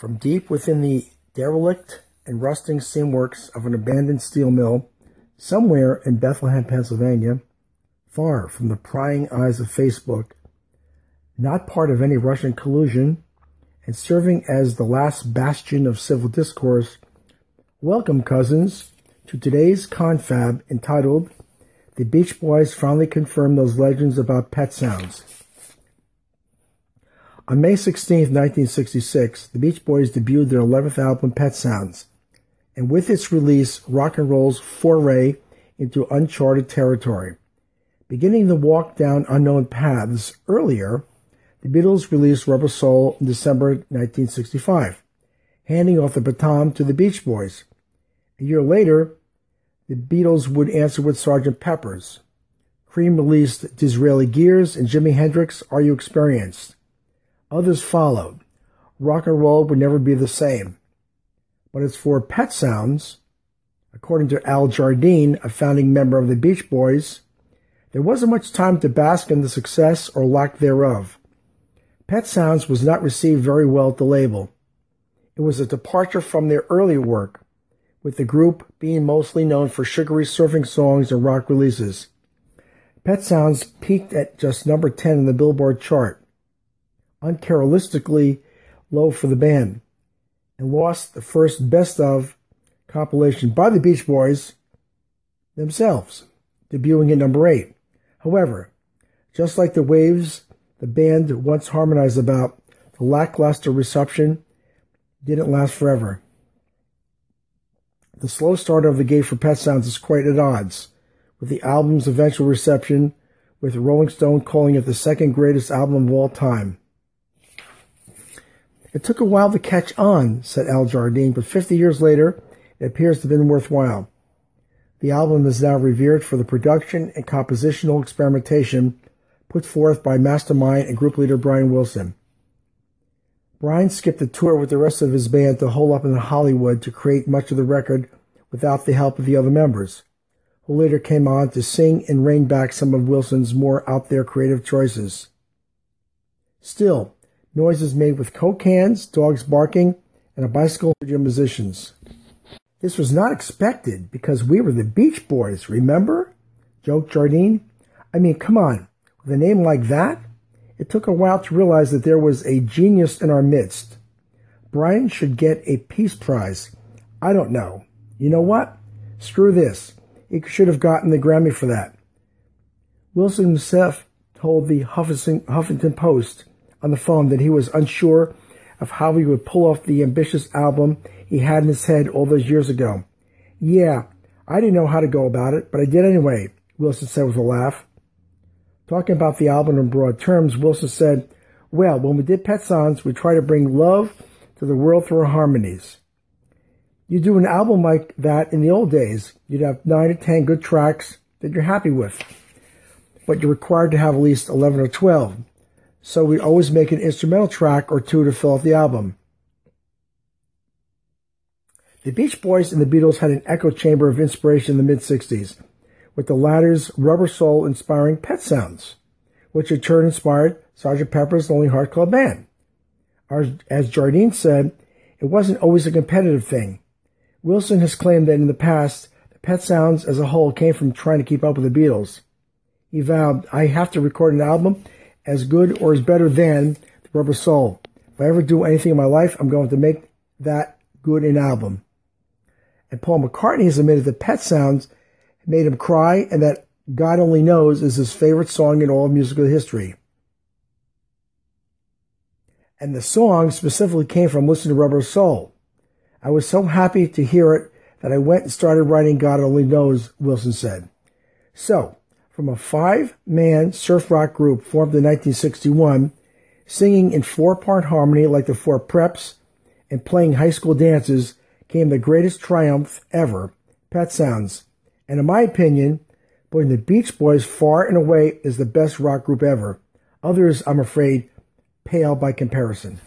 From deep within the derelict and rusting seamworks of an abandoned steel mill, somewhere in Bethlehem, Pennsylvania, far from the prying eyes of Facebook, not part of any Russian collusion, and serving as the last bastion of civil discourse, welcome, cousins, to today's confab entitled The Beach Boys Finally Confirm Those Legends About Pet Sounds. On May 16, 1966, the Beach Boys debuted their 11th album, Pet Sounds, and with its release, rock and roll's foray into uncharted territory. Beginning the walk down unknown paths earlier, the Beatles released Rubber Soul in December 1965, handing off the baton to the Beach Boys. A year later, the Beatles would answer with Sgt. Pepper's. Cream released Disraeli Gears and Jimi Hendrix Are You Experienced? Others followed. Rock and roll would never be the same. But as for Pet Sounds, according to Al Jardine, a founding member of the Beach Boys, there wasn't much time to bask in the success or lack thereof. Pet Sounds was not received very well at the label. It was a departure from their earlier work, with the group being mostly known for sugary surfing songs and rock releases. Pet Sounds peaked at just number 10 in the Billboard chart uncharacteristically low for the band and lost the first best of compilation by the Beach Boys themselves, debuting at number 8. However, just like the Waves, the band once harmonized about, the lackluster reception didn't last forever. The slow start of the gate for Pet Sounds is quite at odds with the album's eventual reception, with Rolling Stone calling it the second greatest album of all time. It took a while to catch on, said Al Jardine, but 50 years later, it appears to have been worthwhile. The album is now revered for the production and compositional experimentation put forth by mastermind and group leader Brian Wilson. Brian skipped a tour with the rest of his band to hole up in Hollywood to create much of the record without the help of the other members, who later came on to sing and rein back some of Wilson's more out there creative choices. Still, noises made with coke cans, dogs barking, and a bicycle your musicians. This was not expected because we were the Beach Boys, remember? joked Jardine. I mean, come on, with a name like that? It took a while to realize that there was a genius in our midst. Brian should get a Peace Prize. I don't know. You know what? Screw this. He should have gotten the Grammy for that. Wilson himself told the Huffington Post on the phone that he was unsure of how he would pull off the ambitious album he had in his head all those years ago. Yeah, I didn't know how to go about it, but I did anyway, Wilson said with a laugh. Talking about the album in broad terms, Wilson said, Well, when we did Pet Sounds, we tried to bring love to the world through our harmonies. You do an album like that in the old days, you'd have nine to ten good tracks that you're happy with. But you're required to have at least 11 or 12 so we always make an instrumental track or two to fill out the album. The Beach Boys and the Beatles had an echo chamber of inspiration in the mid 60s, with the latter's rubber soul inspiring pet sounds, which in turn inspired Sgt. Pepper's Lonely Heart Club Band. As Jardine said, it wasn't always a competitive thing. Wilson has claimed that in the past, the pet sounds as a whole came from trying to keep up with the Beatles. He vowed, I have to record an album as good or as better than the Rubber Soul. If I ever do anything in my life, I'm going to make that good an album. And Paul McCartney has admitted that Pet Sounds made him cry and that God Only Knows is his favorite song in all of musical history. And the song specifically came from listening to Rubber Soul. I was so happy to hear it that I went and started writing God Only Knows, Wilson said. So, from a five-man surf rock group formed in 1961, singing in four-part harmony like the Four Preps and playing high school dances came the greatest triumph ever, Pet Sounds. And in my opinion, putting the Beach Boys far and away is the best rock group ever. Others, I'm afraid, pale by comparison.